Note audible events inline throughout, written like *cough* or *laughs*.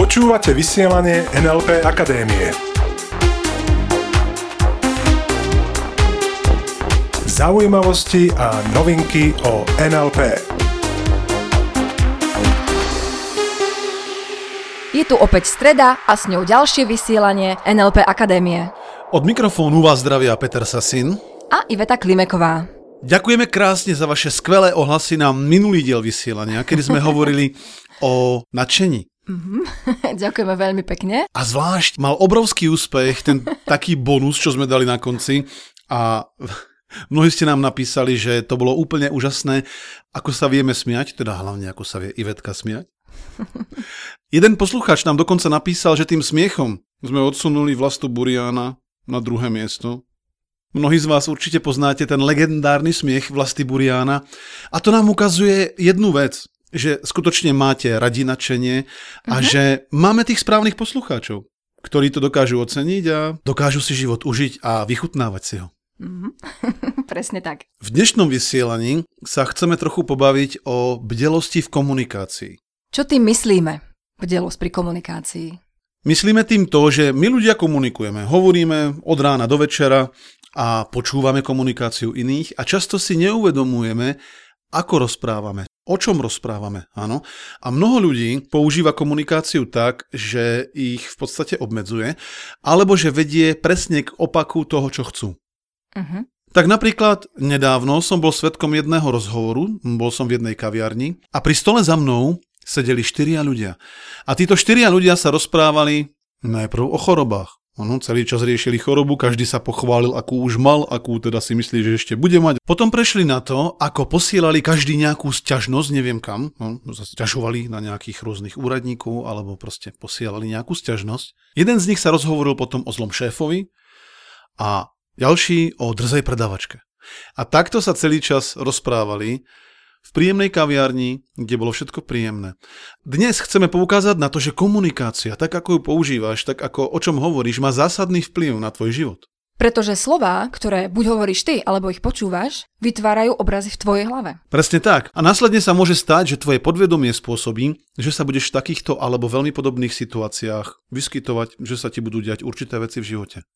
Počúvate vysielanie NLP Akadémie. Zaujímavosti a novinky o NLP. Je tu opäť streda a s ňou ďalšie vysielanie NLP Akadémie. Od mikrofónu vás zdravia Peter Sasin. A Iveta Klimeková. Ďakujeme krásne za vaše skvelé ohlasy na minulý diel vysielania, kedy sme *laughs* hovorili o nadšení. Mm-hmm. *laughs* Ďakujeme veľmi pekne. A zvlášť mal obrovský úspech ten taký bonus, čo sme dali na konci a mnohí ste nám napísali, že to bolo úplne úžasné, ako sa vieme smiať, teda hlavne ako sa vie Ivetka smiať. *laughs* Jeden poslucháč nám dokonca napísal, že tým smiechom sme odsunuli vlastu Buriana na druhé miesto. Mnohí z vás určite poznáte ten legendárny smiech Vlasty Buriana a to nám ukazuje jednu vec, že skutočne máte radi nadšenie a uh-huh. že máme tých správnych poslucháčov, ktorí to dokážu oceniť a dokážu si život užiť a vychutnávať si ho. Uh-huh. *laughs* Presne tak. V dnešnom vysielaní sa chceme trochu pobaviť o bdelosti v komunikácii. Čo tým myslíme, bdelosť pri komunikácii? Myslíme tým to, že my ľudia komunikujeme, hovoríme od rána do večera a počúvame komunikáciu iných a často si neuvedomujeme, ako rozprávame, o čom rozprávame, áno. A mnoho ľudí používa komunikáciu tak, že ich v podstate obmedzuje, alebo že vedie presne k opaku toho, čo chcú. Uh-huh. Tak napríklad nedávno som bol svetkom jedného rozhovoru, bol som v jednej kaviarni a pri stole za mnou sedeli štyria ľudia. A títo štyria ľudia sa rozprávali najprv o chorobách. Ono, celý čas riešili chorobu, každý sa pochválil, akú už mal, akú teda si myslí, že ešte bude mať. Potom prešli na to, ako posielali každý nejakú sťažnosť, neviem kam, no, sťažovali na nejakých rôznych úradníkov, alebo proste posielali nejakú sťažnosť. Jeden z nich sa rozhovoril potom o zlom šéfovi a ďalší o drzej predavačke. A takto sa celý čas rozprávali v príjemnej kaviarni, kde bolo všetko príjemné. Dnes chceme poukázať na to, že komunikácia, tak ako ju používaš, tak ako o čom hovoríš, má zásadný vplyv na tvoj život. Pretože slová, ktoré buď hovoríš ty, alebo ich počúvaš, vytvárajú obrazy v tvojej hlave. Presne tak. A následne sa môže stať, že tvoje podvedomie spôsobí, že sa budeš v takýchto alebo veľmi podobných situáciách vyskytovať, že sa ti budú diať určité veci v živote.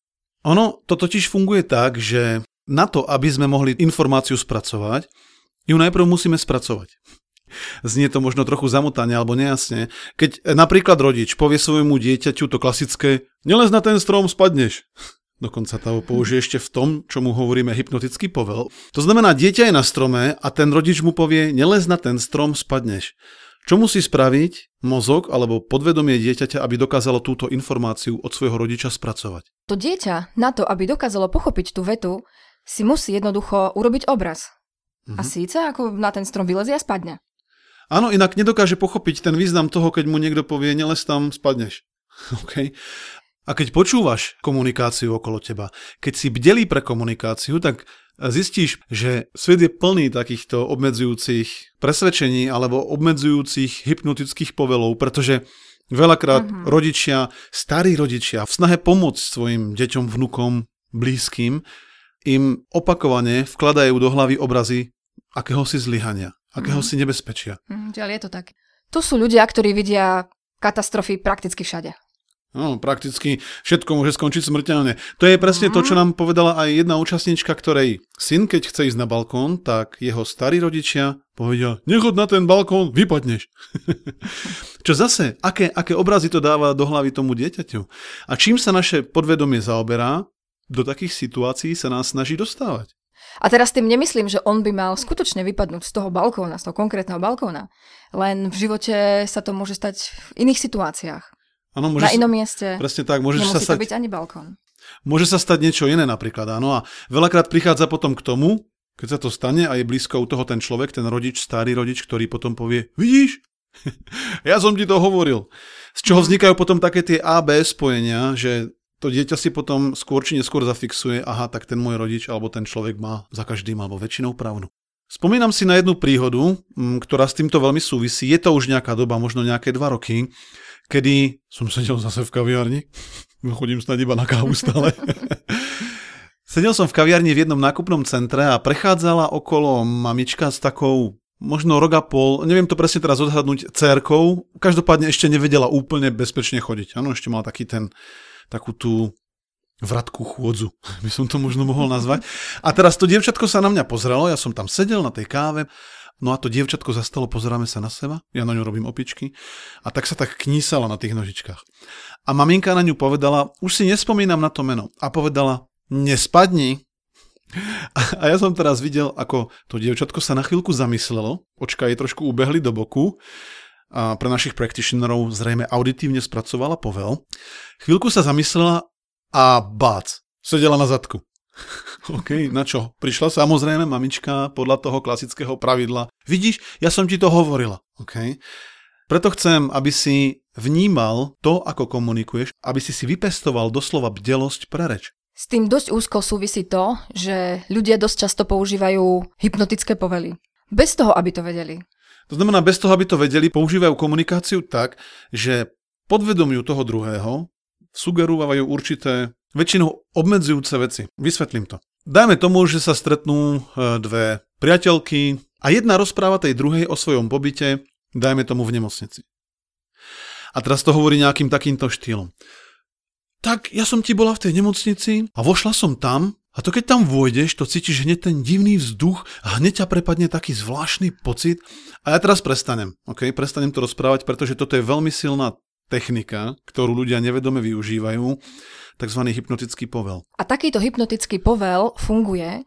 Ono to totiž funguje tak, že na to, aby sme mohli informáciu spracovať, ju najprv musíme spracovať. Znie to možno trochu zamotane alebo nejasne. Keď napríklad rodič povie svojmu dieťaťu to klasické nelez na ten strom, spadneš. Dokonca to použije ešte v tom, čo mu hovoríme hypnotický povel. To znamená, dieťa je na strome a ten rodič mu povie nelez na ten strom, spadneš. Čo musí spraviť mozog alebo podvedomie dieťaťa, aby dokázalo túto informáciu od svojho rodiča spracovať? To dieťa na to, aby dokázalo pochopiť tú vetu, si musí jednoducho urobiť obraz. Mm-hmm. A mhm. síce ako na ten strom vylezie a spadne. Áno, inak nedokáže pochopiť ten význam toho, keď mu niekto povie, neles tam, spadneš. *laughs* okay. A keď počúvaš komunikáciu okolo teba, keď si bdelí pre komunikáciu, tak zistíš, že svet je plný takýchto obmedzujúcich presvedčení alebo obmedzujúcich hypnotických povelov, pretože veľakrát uh-huh. rodičia, starí rodičia v snahe pomôcť svojim deťom, vnukom, blízkym, im opakovane vkladajú do hlavy obrazy akéhosi zlyhania, akéhosi mm. nebezpečia. Mm, ale je to tak. To sú ľudia, ktorí vidia katastrofy prakticky všade. No, prakticky všetko môže skončiť smrteľne. To je presne to, čo mhm. nám povedala aj jedna účastnička, ktorej syn, keď chce ísť na balkón, tak jeho starí rodičia povedia, nechod na ten balkón, vypadneš. *laughs* čo zase, aké, aké obrazy to dáva do hlavy tomu dieťaťu. A čím sa naše podvedomie zaoberá, do takých situácií sa nás snaží dostávať. A teraz tým nemyslím, že on by mal skutočne vypadnúť z toho balkóna, z toho konkrétneho balkóna. Len v živote sa to môže stať v iných situáciách. Ano, môže Na inom mieste. Presne tak. Môže sa stať, to byť ani balkón. Môže sa stať niečo iné napríklad, áno. A veľakrát prichádza potom k tomu, keď sa to stane a je blízko u toho ten človek, ten rodič, starý rodič, ktorý potom povie, vidíš, *laughs* ja som ti to hovoril. Z čoho vznikajú potom také tie AB spojenia, že to dieťa si potom skôr či neskôr zafixuje, aha, tak ten môj rodič alebo ten človek má za každým alebo väčšinou pravdu. Spomínam si na jednu príhodu, ktorá s týmto veľmi súvisí. Je to už nejaká doba, možno nejaké dva roky, kedy som sedel zase v kaviarni. Chodím snad iba na kávu stále. *laughs* Sedel som v kaviarni v jednom nákupnom centre a prechádzala okolo mamička s takou možno rok a pol, neviem to presne teraz odhadnúť, cerkou, každopádne ešte nevedela úplne bezpečne chodiť. Áno, ešte mala taký ten, takú tú vratku chôdzu, *laughs* by som to možno mohol nazvať. A teraz to dievčatko sa na mňa pozrelo, ja som tam sedel na tej káve, no a to dievčatko zastalo, pozeráme sa na seba, ja na ňu robím opičky. A tak sa tak knísala na tých nožičkách. A maminka na ňu povedala, už si nespomínam na to meno, a povedala, nespadni, *laughs* a ja som teraz videl, ako to dievčatko sa na chvíľku zamyslelo, očka jej trošku ubehli do boku, a pre našich practitionerov zrejme auditívne spracovala povel. Chvíľku sa zamyslela a bác, sedela na zadku. *laughs* OK, na čo? Prišla samozrejme mamička podľa toho klasického pravidla. Vidíš, ja som ti to hovorila. OK. Preto chcem, aby si vnímal to, ako komunikuješ, aby si si vypestoval doslova bdelosť pre reč. S tým dosť úzko súvisí to, že ľudia dosť často používajú hypnotické povely. Bez toho, aby to vedeli. To znamená, bez toho, aby to vedeli, používajú komunikáciu tak, že podvedomiu toho druhého sugerujú určité, väčšinou obmedzujúce veci. Vysvetlím to. Dajme tomu, že sa stretnú e, dve priateľky a jedna rozpráva tej druhej o svojom pobyte, dajme tomu v nemocnici. A teraz to hovorí nejakým takýmto štýlom tak ja som ti bola v tej nemocnici a vošla som tam a to keď tam vôjdeš, to cítiš hneď ten divný vzduch a hneď ťa prepadne taký zvláštny pocit. A ja teraz prestanem, ok? Prestanem to rozprávať, pretože toto je veľmi silná technika, ktorú ľudia nevedome využívajú, tzv. hypnotický povel. A takýto hypnotický povel funguje,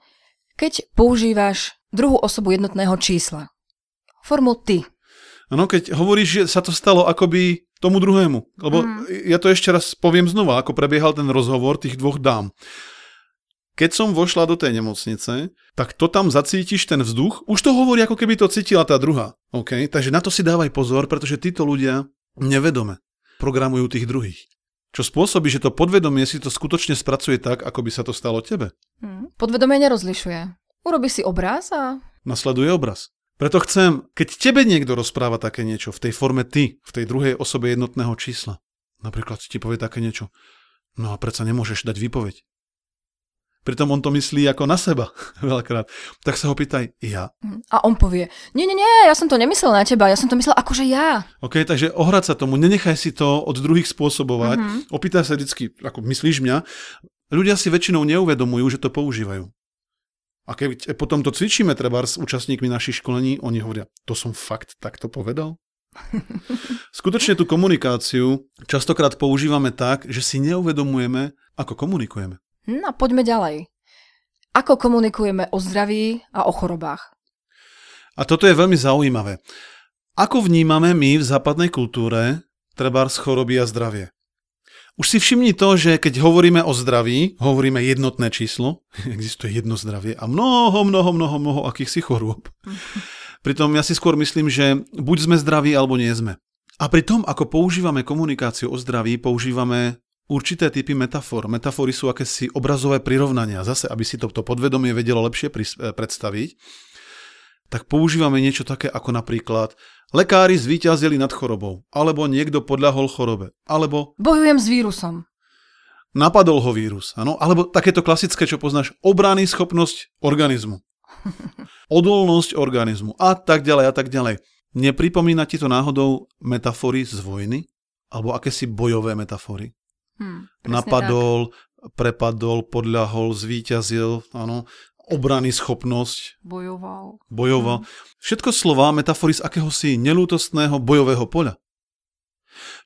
keď používaš druhú osobu jednotného čísla. Formu ty. No, keď hovoríš, že sa to stalo akoby tomu druhému. Lebo mm. ja to ešte raz poviem znova, ako prebiehal ten rozhovor tých dvoch dám. Keď som vošla do tej nemocnice, tak to tam zacítiš ten vzduch. Už to hovorí, ako keby to cítila tá druhá. Okay? Takže na to si dávaj pozor, pretože títo ľudia nevedome programujú tých druhých. Čo spôsobí, že to podvedomie si to skutočne spracuje tak, ako by sa to stalo tebe. Mm. Podvedomie nerozlišuje. Urobi si obraz a... Nasleduje obraz. Preto chcem, keď tebe niekto rozpráva také niečo v tej forme ty, v tej druhej osobe jednotného čísla, napríklad ti povie také niečo, no a predsa nemôžeš dať výpoveď. Pritom on to myslí ako na seba *laughs* veľakrát. Tak sa ho pýtaj, ja. A on povie, nie, nie, nie, ja som to nemyslel na teba, ja som to myslel akože ja. OK, takže ohrať sa tomu, nenechaj si to od druhých spôsobovať, mm-hmm. opýtaj sa vždycky, ako myslíš mňa. Ľudia si väčšinou neuvedomujú, že to používajú. A keď potom to cvičíme treba s účastníkmi našich školení, oni hovoria, to som fakt takto povedal? *laughs* Skutočne tú komunikáciu častokrát používame tak, že si neuvedomujeme, ako komunikujeme. No poďme ďalej. Ako komunikujeme o zdraví a o chorobách? A toto je veľmi zaujímavé. Ako vnímame my v západnej kultúre treba z choroby a zdravie? Už si všimni to, že keď hovoríme o zdraví, hovoríme jednotné číslo, *laughs* existuje jedno zdravie a mnoho, mnoho, mnoho, mnoho akýchsi chorôb. Pritom ja si skôr myslím, že buď sme zdraví, alebo nie sme. A pri tom, ako používame komunikáciu o zdraví, používame určité typy metafor. Metafory sú akési obrazové prirovnania. Zase, aby si to, to podvedomie vedelo lepšie predstaviť, tak používame niečo také ako napríklad lekári zvíťazili nad chorobou, alebo niekto podľahol chorobe, alebo... Bojujem s vírusom. Napadol ho vírus, áno, alebo takéto klasické, čo poznáš, obrany schopnosť organizmu. *laughs* Odolnosť organizmu a tak ďalej a tak ďalej. Nepripomína ti to náhodou metafory z vojny? Alebo akési bojové metafory? Hmm, Napadol, tak. prepadol, podľahol, zvíťazil, áno obrany schopnosť. Bojoval. Bojoval. Všetko slova, metafory z akéhosi nelútostného bojového poľa.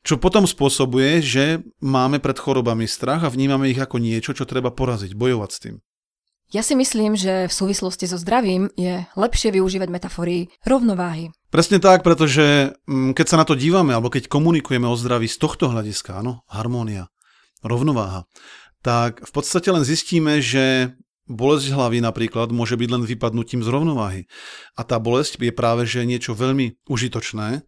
Čo potom spôsobuje, že máme pred chorobami strach a vnímame ich ako niečo, čo treba poraziť, bojovať s tým. Ja si myslím, že v súvislosti so zdravím je lepšie využívať metafory rovnováhy. Presne tak, pretože mm, keď sa na to dívame, alebo keď komunikujeme o zdraví z tohto hľadiska, áno, harmónia, rovnováha, tak v podstate len zistíme, že Bolesť hlavy napríklad môže byť len vypadnutím z rovnováhy. A tá bolesť je práve že niečo veľmi užitočné.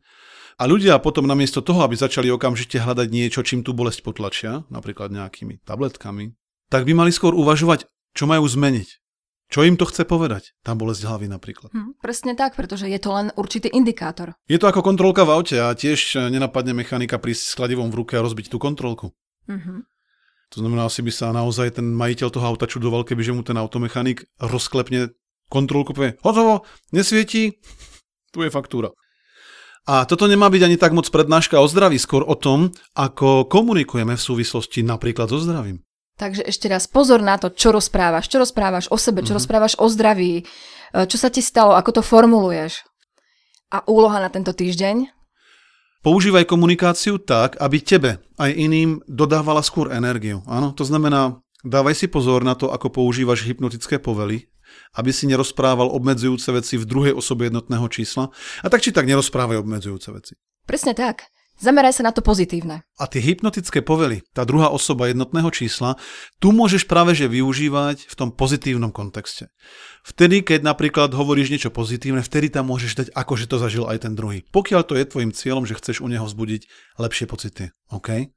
A ľudia potom namiesto toho, aby začali okamžite hľadať niečo, čím tú bolesť potlačia, napríklad nejakými tabletkami, tak by mali skôr uvažovať, čo majú zmeniť. Čo im to chce povedať, tá bolesť hlavy napríklad? Hm, presne tak, pretože je to len určitý indikátor. Je to ako kontrolka v aute a tiež nenapadne mechanika prísť s kladivom v ruke a rozbiť tú kontrolku. Mm-hmm. To znamená, asi by sa naozaj ten majiteľ toho auta čudoval, keby že mu ten automechanik rozklepne kontrolku, povie, hotovo, nesvietí, *laughs* Tu je faktúra. A toto nemá byť ani tak moc prednáška o zdraví, skôr o tom, ako komunikujeme v súvislosti napríklad so zdravím. Takže ešte raz pozor na to, čo rozprávaš, čo rozprávaš o sebe, čo mm-hmm. rozprávaš o zdraví, e, čo sa ti stalo, ako to formuluješ. A úloha na tento týždeň? Používaj komunikáciu tak, aby tebe aj iným dodávala skôr energiu. Áno, to znamená, dávaj si pozor na to, ako používaš hypnotické povely, aby si nerozprával obmedzujúce veci v druhej osobe jednotného čísla. A tak či tak nerozprávaj obmedzujúce veci. Presne tak. Zameraj sa na to pozitívne. A tie hypnotické povely, tá druhá osoba jednotného čísla, tu môžeš práve že využívať v tom pozitívnom kontexte. Vtedy, keď napríklad hovoríš niečo pozitívne, vtedy tam môžeš dať, ako že to zažil aj ten druhý. Pokiaľ to je tvojim cieľom, že chceš u neho vzbudiť lepšie pocity. OK?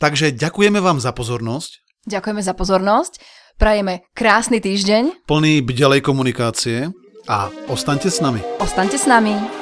Takže ďakujeme vám za pozornosť. Ďakujeme za pozornosť. Prajeme krásny týždeň. Plný bdelej komunikácie a ostaňte s nami. Ostaňte s nami.